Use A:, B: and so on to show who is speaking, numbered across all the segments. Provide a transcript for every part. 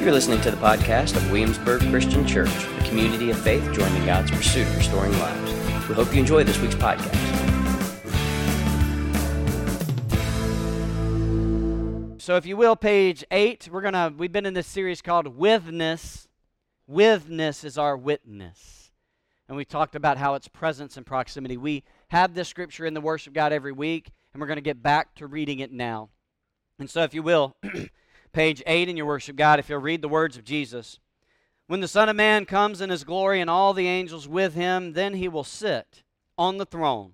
A: You're listening to the podcast of Williamsburg Christian Church, a community of faith joining God's pursuit of restoring lives. We hope you enjoy this week's podcast.
B: So if you will, page eight, we're gonna we've been in this series called Withness. Withness is our witness. And we talked about how it's presence and proximity. We have this scripture in the worship of God every week, and we're to get back to reading it now. And so if you will, page 8 in your worship God, if you'll read the words of Jesus. When the Son of Man comes in his glory and all the angels with him, then he will sit on the throne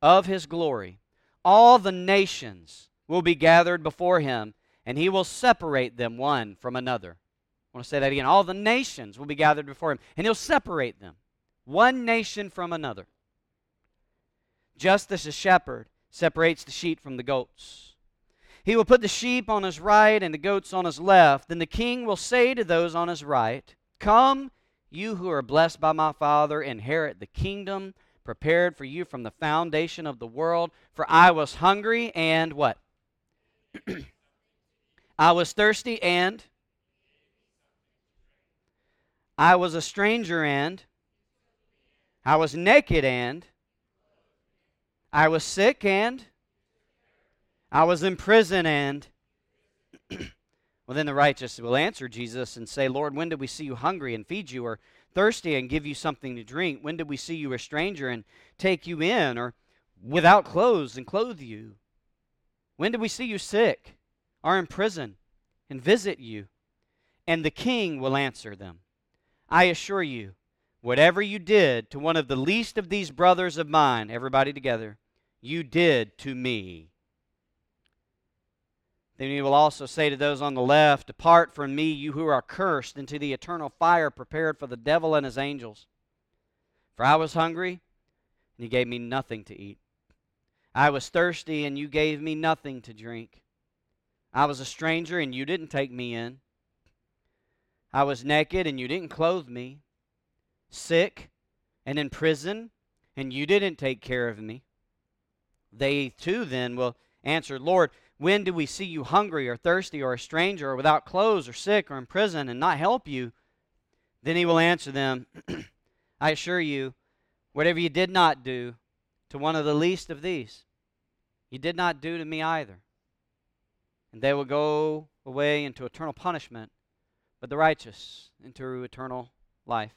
B: of his glory. All the nations will be gathered before him, and he will separate them one from another. I want to say that again. All the nations will be gathered before him, and he'll separate them, one nation from another. Just as a shepherd separates the sheep from the goats. He will put the sheep on his right and the goats on his left. Then the king will say to those on his right, Come, you who are blessed by my Father, inherit the kingdom prepared for you from the foundation of the world. For I was hungry and what? I was thirsty and I was a stranger and I was naked and I was sick and I was in prison and. well, then the righteous will answer Jesus and say, Lord, when did we see you hungry and feed you, or thirsty and give you something to drink? When did we see you a stranger and take you in, or without clothes and clothe you? When did we see you sick or in prison and visit you? And the king will answer them I assure you, whatever you did to one of the least of these brothers of mine, everybody together, you did to me. Then he will also say to those on the left, Depart from me, you who are cursed, into the eternal fire prepared for the devil and his angels. For I was hungry, and you gave me nothing to eat. I was thirsty, and you gave me nothing to drink. I was a stranger, and you didn't take me in. I was naked, and you didn't clothe me. Sick, and in prison, and you didn't take care of me. They too then will answer, Lord, when do we see you hungry or thirsty or a stranger or without clothes or sick or in prison and not help you? Then he will answer them, I assure you, whatever you did not do to one of the least of these, you did not do to me either. And they will go away into eternal punishment, but the righteous into eternal life.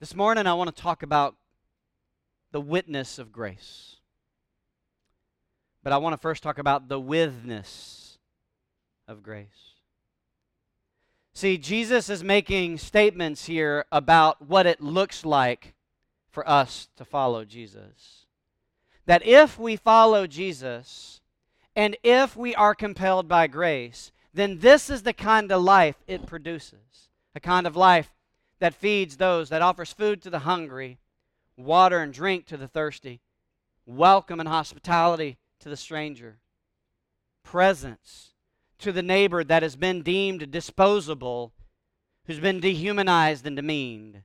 B: This morning, I want to talk about the witness of grace. But I want to first talk about the withness of grace. See, Jesus is making statements here about what it looks like for us to follow Jesus. That if we follow Jesus and if we are compelled by grace, then this is the kind of life it produces. A kind of life that feeds those, that offers food to the hungry, water and drink to the thirsty, welcome and hospitality to the stranger, presence to the neighbor that has been deemed disposable, who's been dehumanized and demeaned.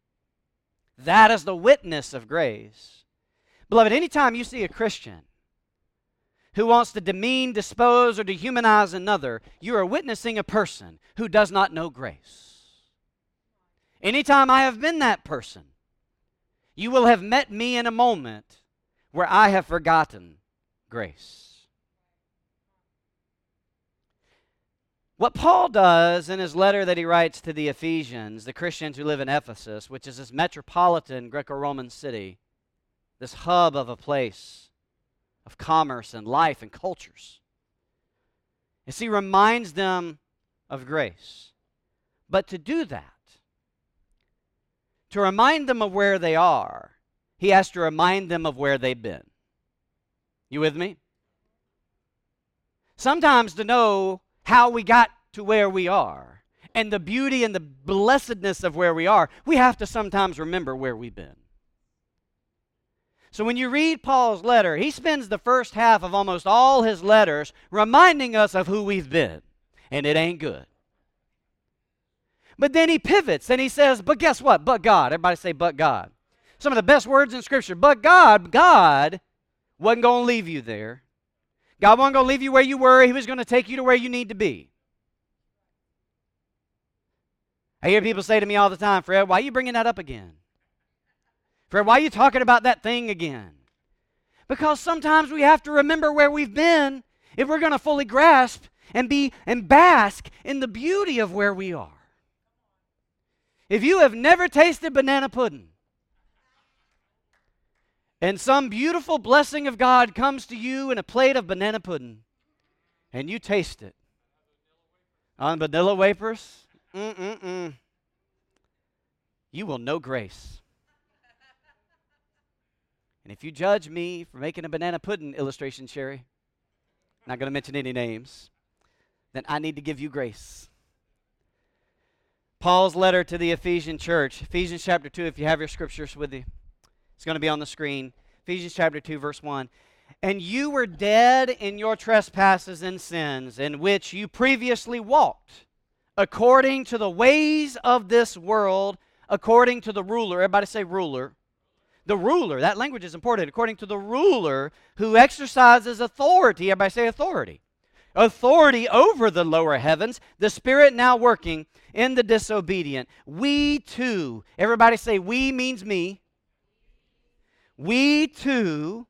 B: That is the witness of grace. Beloved, anytime you see a Christian who wants to demean, dispose, or dehumanize another, you are witnessing a person who does not know grace. Anytime I have been that person, you will have met me in a moment where I have forgotten grace. What Paul does in his letter that he writes to the Ephesians, the Christians who live in Ephesus, which is this metropolitan Greco Roman city, this hub of a place of commerce and life and cultures, is he reminds them of grace. But to do that, to remind them of where they are, he has to remind them of where they've been. You with me? Sometimes to know how we got to where we are and the beauty and the blessedness of where we are, we have to sometimes remember where we've been. So when you read Paul's letter, he spends the first half of almost all his letters reminding us of who we've been, and it ain't good. But then he pivots and he says, But guess what? But God. Everybody say, But God. Some of the best words in Scripture. But God, God wasn't going to leave you there. God wasn't going to leave you where you were, He was going to take you to where you need to be. I hear people say to me all the time, Fred, why are you bringing that up again? Fred, why are you talking about that thing again? Because sometimes we have to remember where we've been if we're going to fully grasp and be and bask in the beauty of where we are. If you have never tasted banana pudding, and some beautiful blessing of God comes to you in a plate of banana pudding, and you taste it on vanilla wafers, mm-mm-mm, you will know grace. And if you judge me for making a banana pudding illustration, Sherry, not going to mention any names, then I need to give you grace. Paul's letter to the Ephesian church, Ephesians chapter 2, if you have your scriptures with you, it's going to be on the screen. Ephesians chapter 2, verse 1. And you were dead in your trespasses and sins, in which you previously walked, according to the ways of this world, according to the ruler. Everybody say ruler the ruler. That language is important. According to the ruler who exercises authority. Everybody say authority. Authority over the lower heavens, the Spirit now working in the disobedient. We too, everybody say, we means me. We too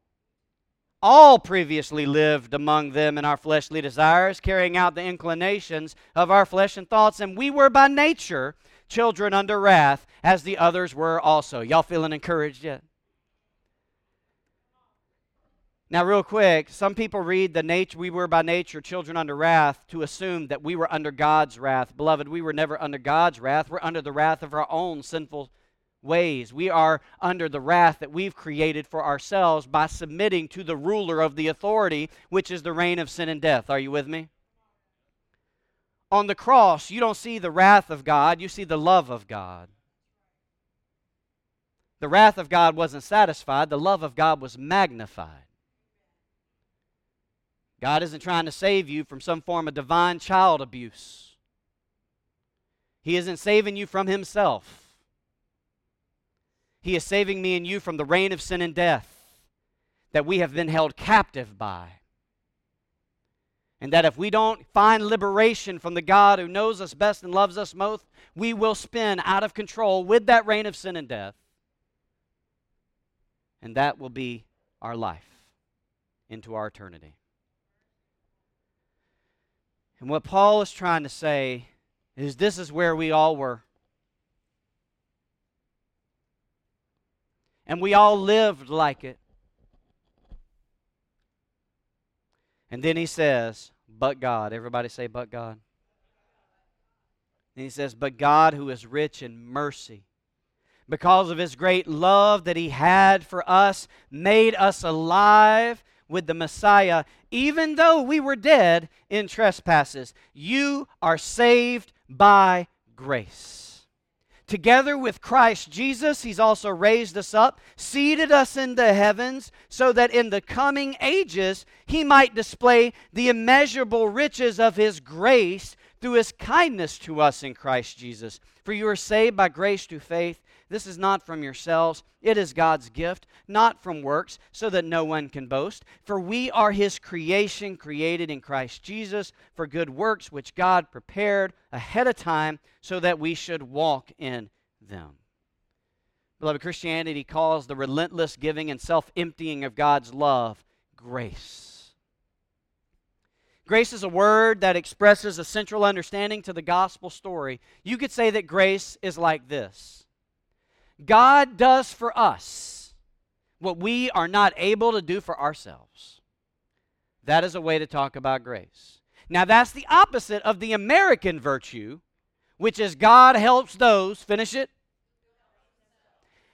B: all previously lived among them in our fleshly desires, carrying out the inclinations of our flesh and thoughts, and we were by nature children under wrath, as the others were also. Y'all feeling encouraged yet? Now, real quick, some people read the nature we were by nature children under wrath to assume that we were under God's wrath. Beloved, we were never under God's wrath. We're under the wrath of our own sinful ways. We are under the wrath that we've created for ourselves by submitting to the ruler of the authority, which is the reign of sin and death. Are you with me? On the cross, you don't see the wrath of God, you see the love of God. The wrath of God wasn't satisfied, the love of God was magnified. God isn't trying to save you from some form of divine child abuse. He isn't saving you from Himself. He is saving me and you from the reign of sin and death that we have been held captive by. And that if we don't find liberation from the God who knows us best and loves us most, we will spin out of control with that reign of sin and death. And that will be our life into our eternity. And what Paul is trying to say is this is where we all were. And we all lived like it. And then he says, but God. Everybody say, but God. And he says, but God who is rich in mercy, because of his great love that he had for us, made us alive with the Messiah, even though we were dead in trespasses. You are saved by grace. Together with Christ Jesus, He's also raised us up, seated us in the heavens, so that in the coming ages He might display the immeasurable riches of His grace through His kindness to us in Christ Jesus. For you are saved by grace through faith this is not from yourselves, it is God's gift, not from works, so that no one can boast. For we are his creation, created in Christ Jesus for good works, which God prepared ahead of time so that we should walk in them. Beloved, Christianity calls the relentless giving and self emptying of God's love grace. Grace is a word that expresses a central understanding to the gospel story. You could say that grace is like this God does for us what we are not able to do for ourselves. That is a way to talk about grace. Now, that's the opposite of the American virtue, which is God helps those, finish it.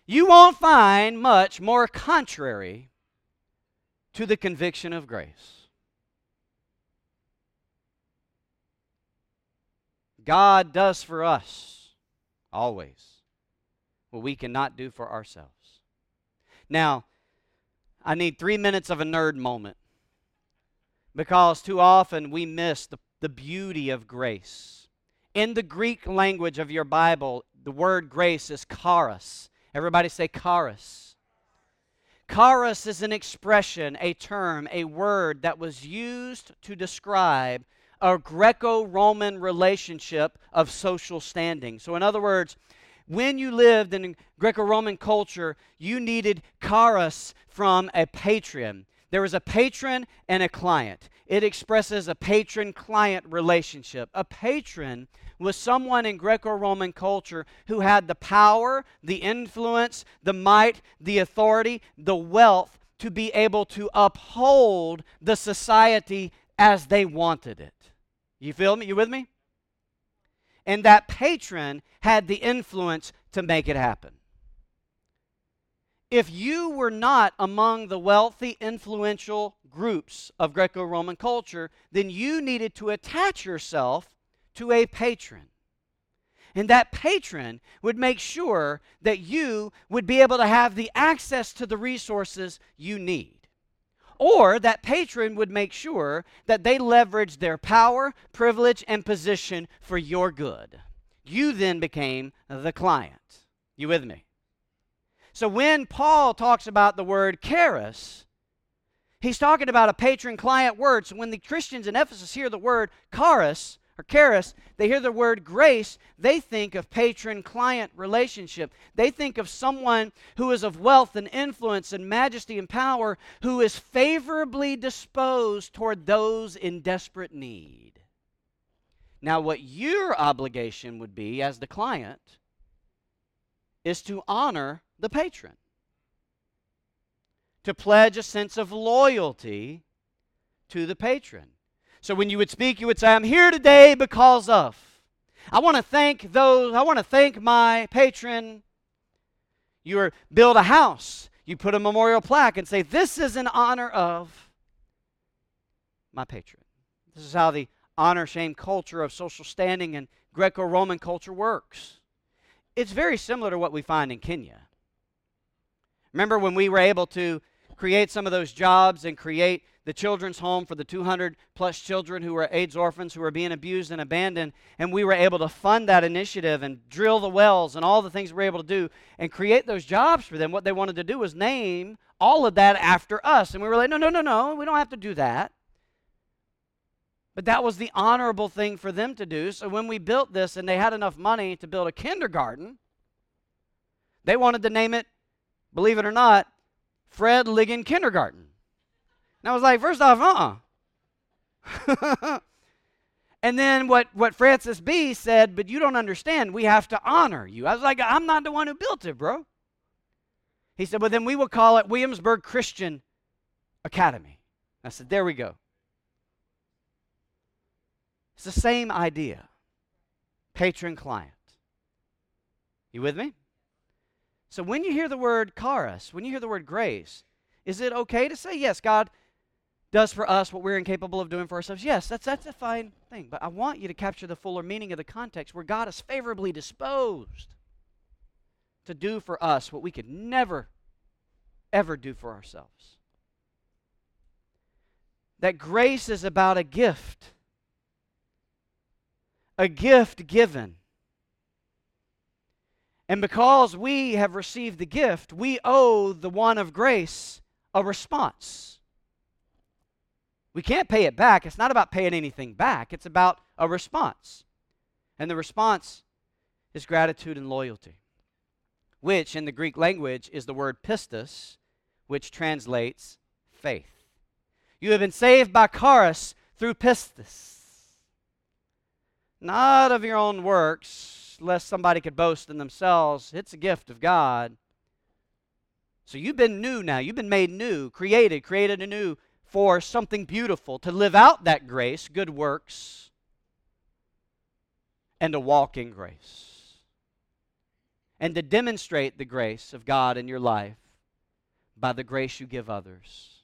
B: You won't find much more contrary to the conviction of grace. God does for us always what we cannot do for ourselves. Now, I need three minutes of a nerd moment because too often we miss the, the beauty of grace. In the Greek language of your Bible, the word grace is charis. Everybody say charis. Charis is an expression, a term, a word that was used to describe a Greco Roman relationship of social standing. So, in other words, when you lived in Greco Roman culture, you needed charis from a patron. There was a patron and a client. It expresses a patron client relationship. A patron was someone in Greco Roman culture who had the power, the influence, the might, the authority, the wealth to be able to uphold the society as they wanted it. You feel me? You with me? And that patron had the influence to make it happen. If you were not among the wealthy, influential groups of Greco Roman culture, then you needed to attach yourself to a patron. And that patron would make sure that you would be able to have the access to the resources you need. Or that patron would make sure that they leveraged their power, privilege, and position for your good. You then became the client. You with me? So when Paul talks about the word charis, he's talking about a patron client word. So when the Christians in Ephesus hear the word charis, or charis, they hear the word grace, they think of patron client relationship. They think of someone who is of wealth and influence and majesty and power, who is favorably disposed toward those in desperate need. Now, what your obligation would be as the client is to honor the patron, to pledge a sense of loyalty to the patron. So when you would speak, you would say, I'm here today because of. I want to thank those, I want to thank my patron. You build a house, you put a memorial plaque and say, This is in honor of my patron. This is how the honor shame culture of social standing and Greco Roman culture works. It's very similar to what we find in Kenya. Remember when we were able to create some of those jobs and create the children's home for the 200 plus children who were AIDS orphans who were being abused and abandoned. And we were able to fund that initiative and drill the wells and all the things we were able to do and create those jobs for them. What they wanted to do was name all of that after us. And we were like, no, no, no, no, we don't have to do that. But that was the honorable thing for them to do. So when we built this and they had enough money to build a kindergarten, they wanted to name it, believe it or not, Fred Liggin Kindergarten. And I was like, first off, uh-uh. and then what, what Francis B said, but you don't understand, we have to honor you. I was like, I'm not the one who built it, bro. He said, well, then we will call it Williamsburg Christian Academy. I said, there we go. It's the same idea patron client. You with me? So when you hear the word charis, when you hear the word grace, is it okay to say, yes, God does for us what we're incapable of doing for ourselves. Yes, that's, that's a fine thing. But I want you to capture the fuller meaning of the context where God is favorably disposed to do for us what we could never, ever do for ourselves. That grace is about a gift, a gift given. And because we have received the gift, we owe the one of grace a response. We can't pay it back. It's not about paying anything back, it's about a response. And the response is gratitude and loyalty, which in the Greek language is the word pistis, which translates faith. You have been saved by charis through pistis, not of your own works, lest somebody could boast in themselves. It's a gift of God. So you've been new now. You've been made new, created, created anew for something beautiful, to live out that grace, good works, and to walk in grace. And to demonstrate the grace of God in your life by the grace you give others.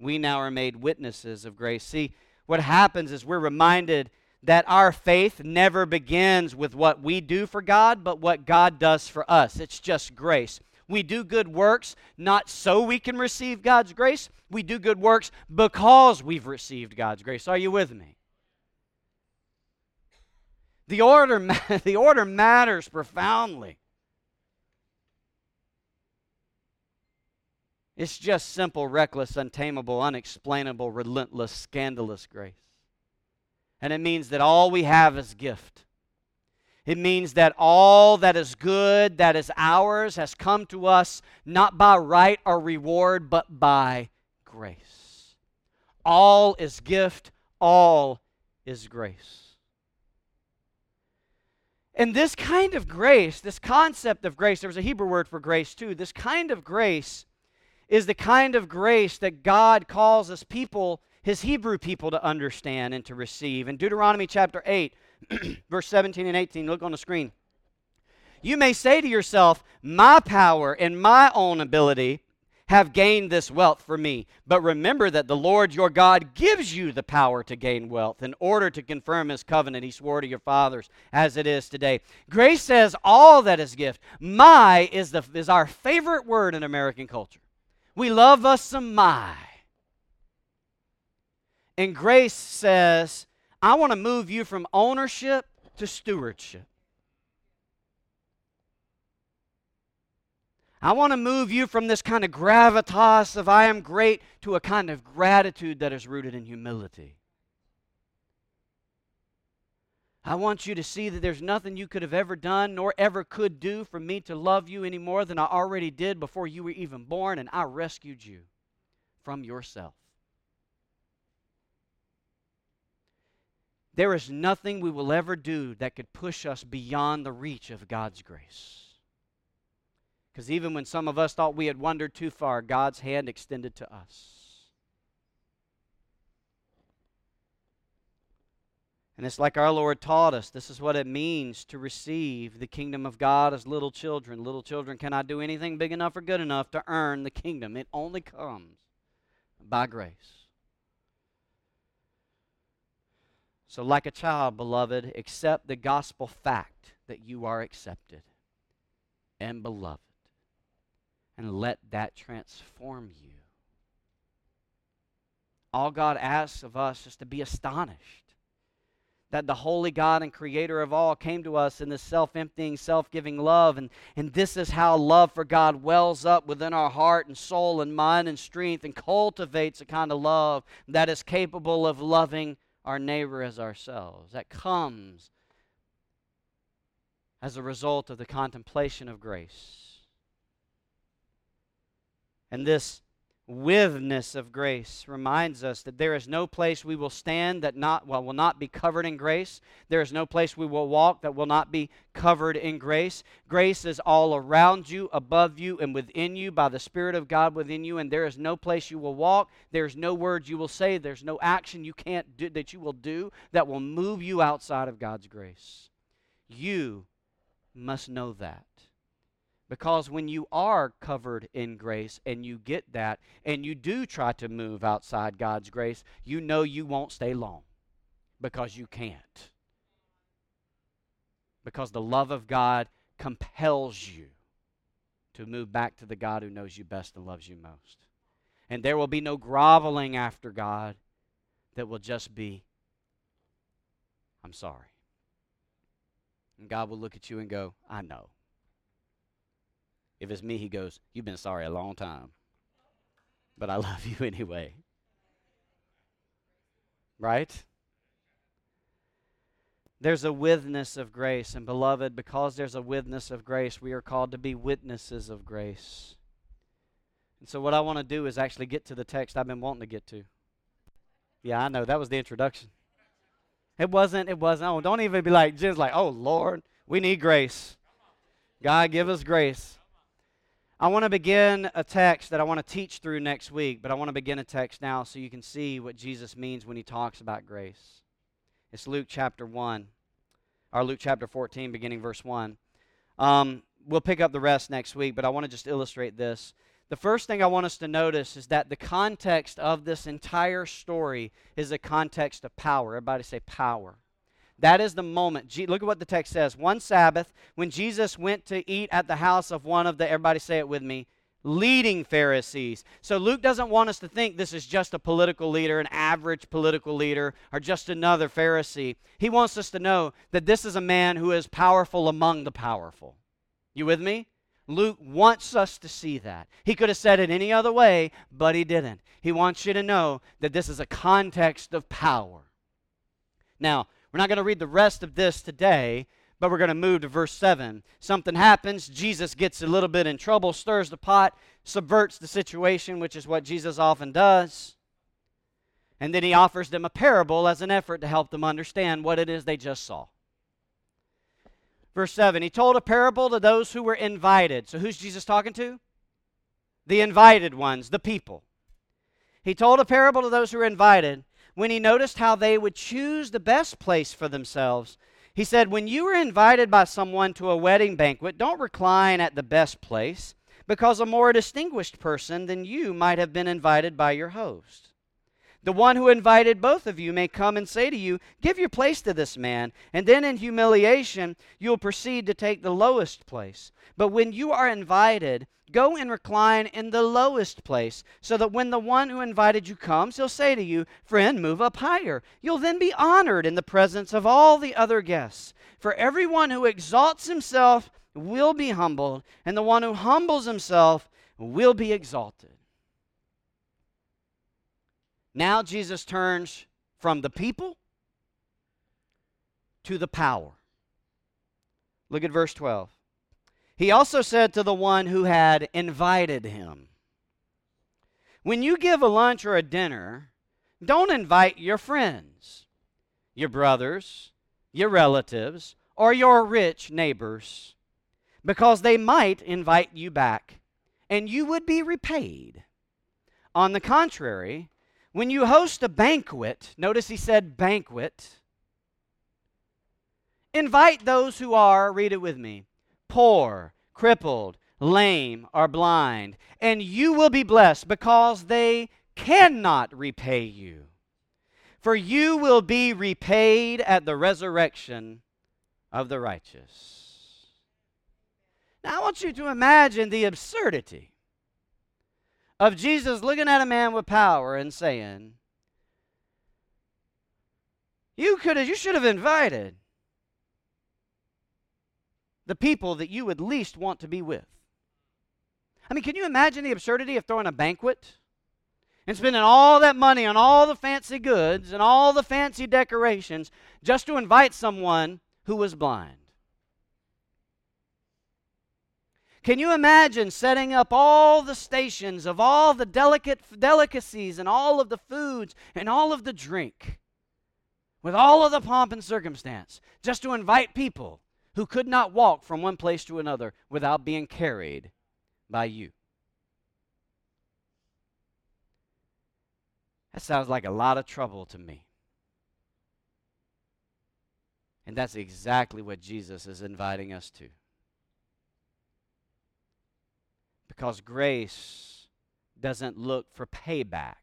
B: We now are made witnesses of grace. See, what happens is we're reminded that our faith never begins with what we do for God, but what God does for us. It's just grace. We do good works not so we can receive God's grace. We do good works because we've received God's grace. Are you with me? The order, the order matters profoundly. It's just simple, reckless, untamable, unexplainable, relentless, scandalous grace. And it means that all we have is gift. It means that all that is good, that is ours, has come to us not by right or reward, but by grace. All is gift, all is grace. And this kind of grace, this concept of grace, there was a Hebrew word for grace too. This kind of grace is the kind of grace that God calls his people, his Hebrew people, to understand and to receive. In Deuteronomy chapter 8, verse 17 and 18, look on the screen. You may say to yourself, My power and my own ability have gained this wealth for me. But remember that the Lord your God gives you the power to gain wealth in order to confirm his covenant he swore to your fathers as it is today. Grace says all that is gift. My is, the, is our favorite word in American culture. We love us some my. And grace says, I want to move you from ownership to stewardship. I want to move you from this kind of gravitas of I am great to a kind of gratitude that is rooted in humility. I want you to see that there's nothing you could have ever done nor ever could do for me to love you any more than I already did before you were even born, and I rescued you from yourself. There is nothing we will ever do that could push us beyond the reach of God's grace. Because even when some of us thought we had wandered too far, God's hand extended to us. And it's like our Lord taught us. This is what it means to receive the kingdom of God as little children. Little children cannot do anything big enough or good enough to earn the kingdom, it only comes by grace. So, like a child, beloved, accept the gospel fact that you are accepted and beloved and let that transform you. All God asks of us is to be astonished that the holy God and creator of all came to us in this self emptying, self giving love. And, and this is how love for God wells up within our heart and soul and mind and strength and cultivates a kind of love that is capable of loving our neighbor as ourselves. That comes as a result of the contemplation of grace. And this withness of grace reminds us that there is no place we will stand that not well will not be covered in grace. There is no place we will walk that will not be covered in grace. Grace is all around you above you and within you by the spirit of god within you and there is no place you will walk. There's no words you will say. There's no action you can't do that you will do that will move you outside of god's grace. You must know that because when you are covered in grace and you get that and you do try to move outside God's grace, you know you won't stay long because you can't. Because the love of God compels you to move back to the God who knows you best and loves you most. And there will be no groveling after God that will just be, I'm sorry. And God will look at you and go, I know. If it's me, he goes, You've been sorry a long time, but I love you anyway. Right? There's a witness of grace, and beloved, because there's a witness of grace, we are called to be witnesses of grace. And so, what I want to do is actually get to the text I've been wanting to get to. Yeah, I know that was the introduction. It wasn't. It wasn't. Oh, don't even be like Jen's like, oh Lord, we need grace. God, give us grace. I want to begin a text that I want to teach through next week, but I want to begin a text now so you can see what Jesus means when he talks about grace. It's Luke chapter 1, or Luke chapter 14, beginning verse 1. Um, we'll pick up the rest next week, but I want to just illustrate this. The first thing I want us to notice is that the context of this entire story is a context of power. Everybody say power. That is the moment. Look at what the text says. One Sabbath, when Jesus went to eat at the house of one of the, everybody say it with me, leading Pharisees. So Luke doesn't want us to think this is just a political leader, an average political leader, or just another Pharisee. He wants us to know that this is a man who is powerful among the powerful. You with me? Luke wants us to see that. He could have said it any other way, but he didn't. He wants you to know that this is a context of power. Now, we're not going to read the rest of this today, but we're going to move to verse 7. Something happens. Jesus gets a little bit in trouble, stirs the pot, subverts the situation, which is what Jesus often does. And then he offers them a parable as an effort to help them understand what it is they just saw. Verse 7 He told a parable to those who were invited. So who's Jesus talking to? The invited ones, the people. He told a parable to those who were invited when he noticed how they would choose the best place for themselves. He said, When you are invited by someone to a wedding banquet, don't recline at the best place, because a more distinguished person than you might have been invited by your host. The one who invited both of you may come and say to you, Give your place to this man. And then in humiliation, you'll proceed to take the lowest place. But when you are invited, go and recline in the lowest place, so that when the one who invited you comes, he'll say to you, Friend, move up higher. You'll then be honored in the presence of all the other guests. For everyone who exalts himself will be humbled, and the one who humbles himself will be exalted. Now Jesus turns from the people to the power. Look at verse 12. He also said to the one who had invited him, When you give a lunch or a dinner, don't invite your friends, your brothers, your relatives, or your rich neighbors, because they might invite you back, and you would be repaid. On the contrary, when you host a banquet, notice he said banquet, invite those who are, read it with me, poor, crippled, lame, or blind, and you will be blessed because they cannot repay you. For you will be repaid at the resurrection of the righteous. Now, I want you to imagine the absurdity of Jesus looking at a man with power and saying, You could have, you should have invited the people that you would least want to be with. I mean, can you imagine the absurdity of throwing a banquet and spending all that money on all the fancy goods and all the fancy decorations just to invite someone who was blind? Can you imagine setting up all the stations of all the delicate delicacies and all of the foods and all of the drink with all of the pomp and circumstance just to invite people who could not walk from one place to another without being carried by you? That sounds like a lot of trouble to me. And that's exactly what Jesus is inviting us to. Because grace doesn't look for payback.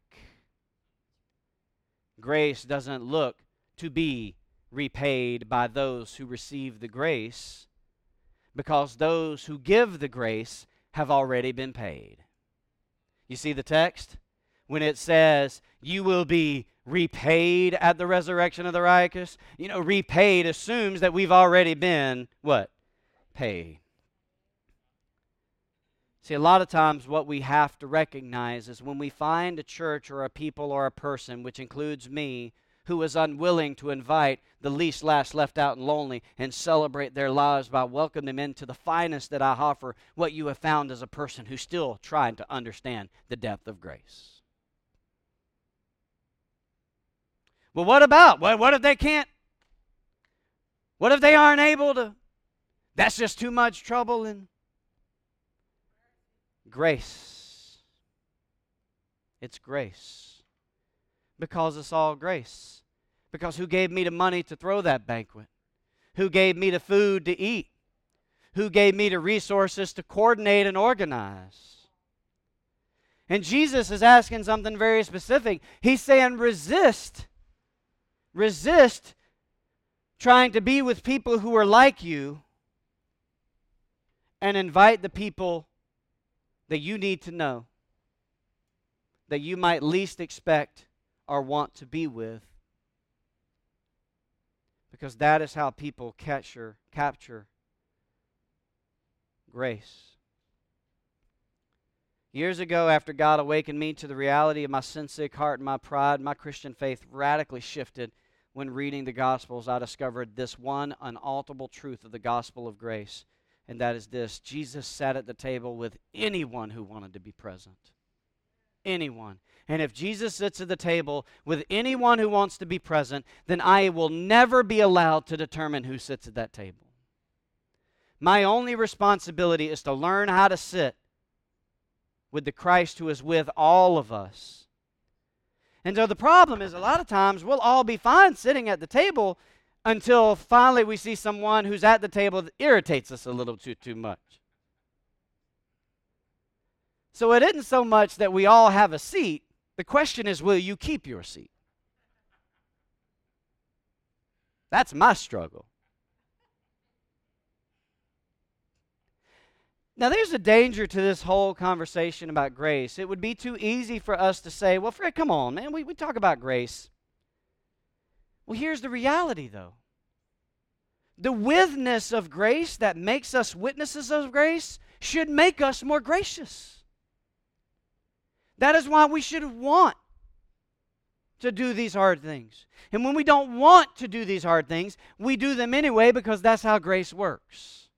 B: Grace doesn't look to be repaid by those who receive the grace, because those who give the grace have already been paid. You see the text? When it says, You will be repaid at the resurrection of the righteous, you know, repaid assumes that we've already been what? Paid. See, a lot of times what we have to recognize is when we find a church or a people or a person, which includes me, who is unwilling to invite the least last left out and lonely and celebrate their lives by welcoming them into the finest that I offer, what you have found is a person who's still trying to understand the depth of grace. Well, what about? What, what if they can't? What if they aren't able to? That's just too much trouble and Grace. It's grace. Because it's all grace. Because who gave me the money to throw that banquet? Who gave me the food to eat? Who gave me the resources to coordinate and organize? And Jesus is asking something very specific. He's saying, resist. Resist trying to be with people who are like you and invite the people that you need to know that you might least expect or want to be with. Because that is how people capture, capture grace. Years ago, after God awakened me to the reality of my sin sick heart and my pride, my Christian faith radically shifted when reading the Gospels. I discovered this one unalterable truth of the gospel of grace, and that is this Jesus sat at the table with anyone who wanted to be present. Anyone. And if Jesus sits at the table with anyone who wants to be present, then I will never be allowed to determine who sits at that table. My only responsibility is to learn how to sit with the Christ who is with all of us. And so the problem is, a lot of times we'll all be fine sitting at the table until finally we see someone who's at the table that irritates us a little too, too much. So it isn't so much that we all have a seat. The question is, will you keep your seat? That's my struggle. Now, there's a danger to this whole conversation about grace. It would be too easy for us to say, well, Fred, come on, man, we, we talk about grace. Well, here's the reality, though the withness of grace that makes us witnesses of grace should make us more gracious. That is why we should want to do these hard things. And when we don't want to do these hard things, we do them anyway because that's how grace works.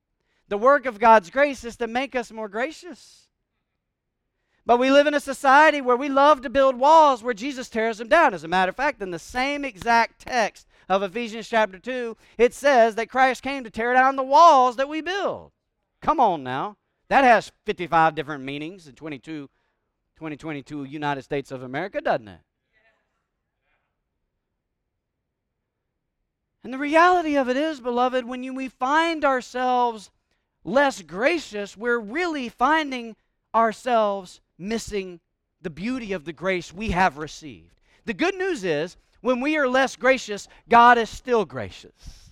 B: The work of God's grace is to make us more gracious. But we live in a society where we love to build walls where Jesus tears them down. As a matter of fact, in the same exact text of Ephesians chapter 2, it says that Christ came to tear down the walls that we build. Come on now. That has 55 different meanings in 22, 2022 United States of America, doesn't it? And the reality of it is, beloved, when you, we find ourselves less gracious, we're really finding ourselves missing the beauty of the grace we have received. The good news is, when we are less gracious, God is still gracious.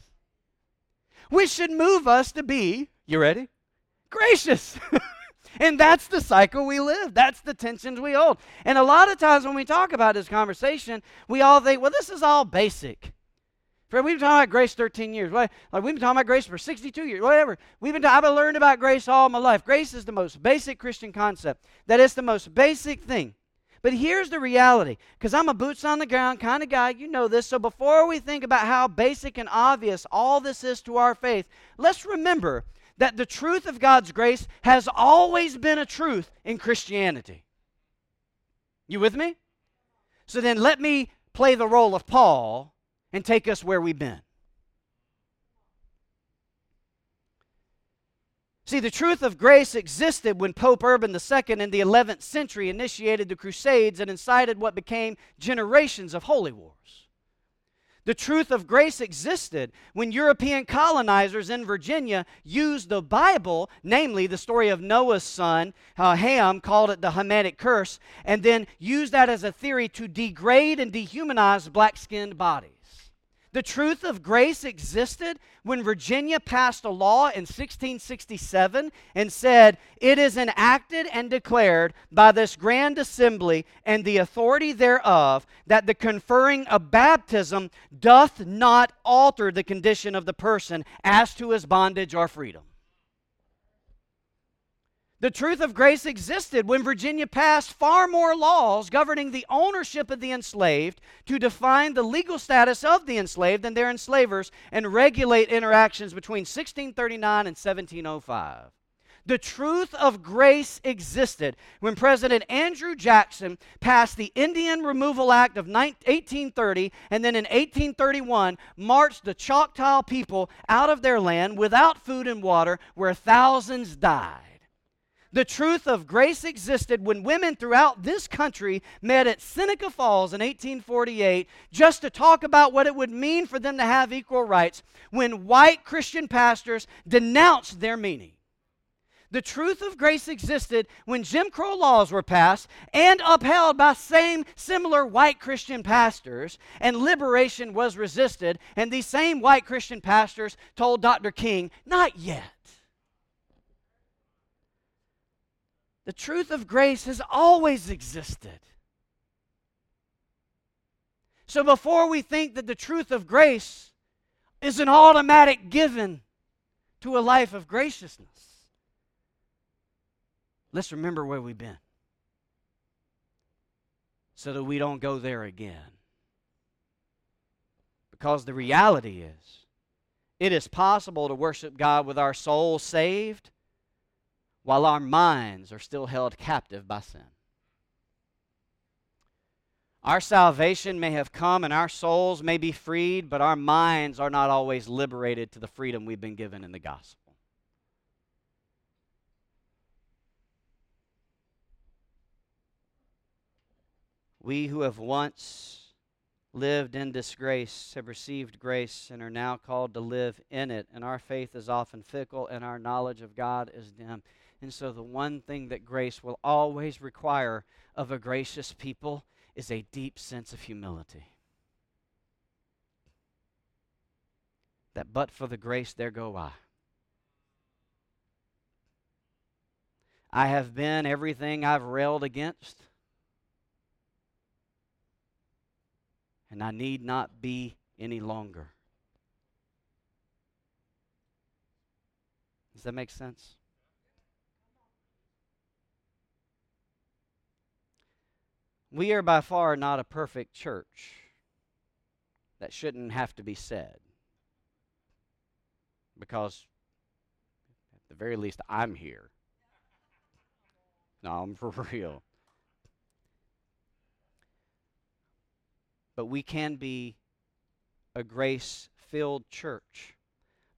B: Which should move us to be, you ready? Gracious. and that's the cycle we live. That's the tensions we hold. And a lot of times when we talk about this conversation, we all think, well, this is all basic. Friend, we've been talking about grace 13 years. Like we've been talking about grace for 62 years, whatever. We've been, I've learned about grace all my life. Grace is the most basic Christian concept. That is the most basic thing. But here's the reality, because I'm a boots on the ground kind of guy, you know this. So before we think about how basic and obvious all this is to our faith, let's remember that the truth of God's grace has always been a truth in Christianity. You with me? So then let me play the role of Paul and take us where we've been. See, the truth of grace existed when Pope Urban II in the 11th century initiated the Crusades and incited what became generations of holy wars. The truth of grace existed when European colonizers in Virginia used the Bible, namely the story of Noah's son, uh, Ham, called it the Hamitic curse, and then used that as a theory to degrade and dehumanize black skinned bodies. The truth of grace existed when Virginia passed a law in 1667 and said, It is enacted and declared by this grand assembly and the authority thereof that the conferring of baptism doth not alter the condition of the person as to his bondage or freedom. The truth of grace existed when Virginia passed far more laws governing the ownership of the enslaved to define the legal status of the enslaved and their enslavers and regulate interactions between 1639 and 1705. The truth of grace existed when President Andrew Jackson passed the Indian Removal Act of 1830 and then in 1831 marched the Choctaw people out of their land without food and water where thousands died. The truth of grace existed when women throughout this country met at Seneca Falls in 1848 just to talk about what it would mean for them to have equal rights when white Christian pastors denounced their meaning. The truth of grace existed when Jim Crow laws were passed and upheld by same similar white Christian pastors, and liberation was resisted, and these same white Christian pastors told Dr. King, Not yet. The truth of grace has always existed. So before we think that the truth of grace is an automatic given to a life of graciousness, let's remember where we've been. so that we don't go there again. Because the reality is, it is possible to worship God with our soul saved while our minds are still held captive by sin. Our salvation may have come and our souls may be freed, but our minds are not always liberated to the freedom we've been given in the gospel. We who have once lived in disgrace have received grace and are now called to live in it, and our faith is often fickle and our knowledge of God is dim. And so, the one thing that grace will always require of a gracious people is a deep sense of humility. That but for the grace, there go I. I have been everything I've railed against, and I need not be any longer. Does that make sense? We are by far not a perfect church. That shouldn't have to be said. Because, at the very least, I'm here. No, I'm for real. But we can be a grace filled church.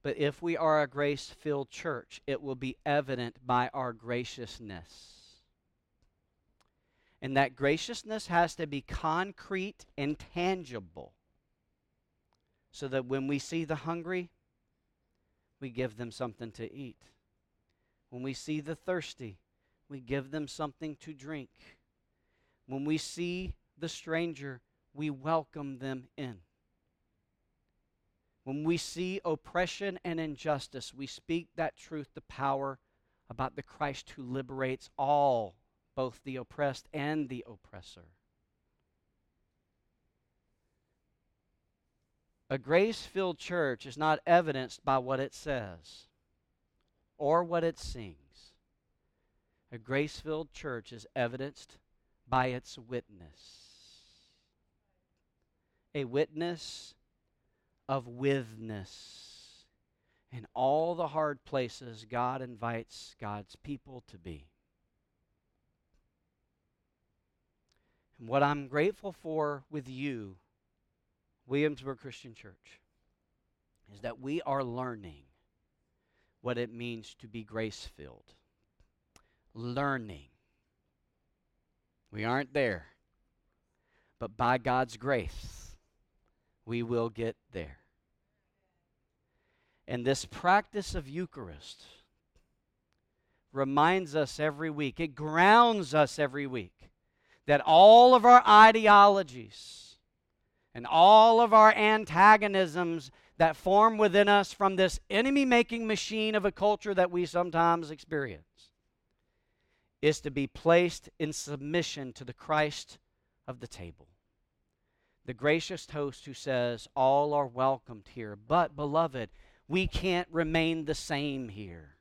B: But if we are a grace filled church, it will be evident by our graciousness. And that graciousness has to be concrete and tangible so that when we see the hungry, we give them something to eat. When we see the thirsty, we give them something to drink. When we see the stranger, we welcome them in. When we see oppression and injustice, we speak that truth to power about the Christ who liberates all both the oppressed and the oppressor. A grace filled church is not evidenced by what it says or what it sings. A grace filled church is evidenced by its witness. A witness of withness in all the hard places God invites God's people to be. And what I'm grateful for with you, Williamsburg Christian Church, is that we are learning what it means to be grace filled. Learning. We aren't there. But by God's grace, we will get there. And this practice of Eucharist reminds us every week, it grounds us every week that all of our ideologies and all of our antagonisms that form within us from this enemy making machine of a culture that we sometimes experience is to be placed in submission to the Christ of the table. The gracious host who says, All are welcomed here. But, beloved, we can't remain the same here.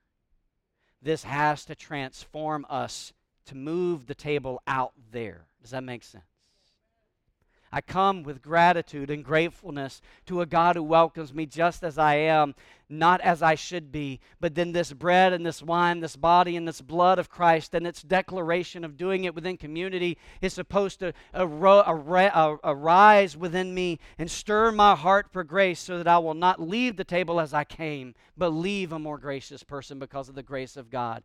B: This has to transform us to move the table out there. Does that make sense? I come with gratitude and gratefulness to a God who welcomes me just as I am, not as I should be. But then this bread and this wine, this body and this blood of Christ, and its declaration of doing it within community is supposed to arise within me and stir my heart for grace so that I will not leave the table as I came, but leave a more gracious person because of the grace of God.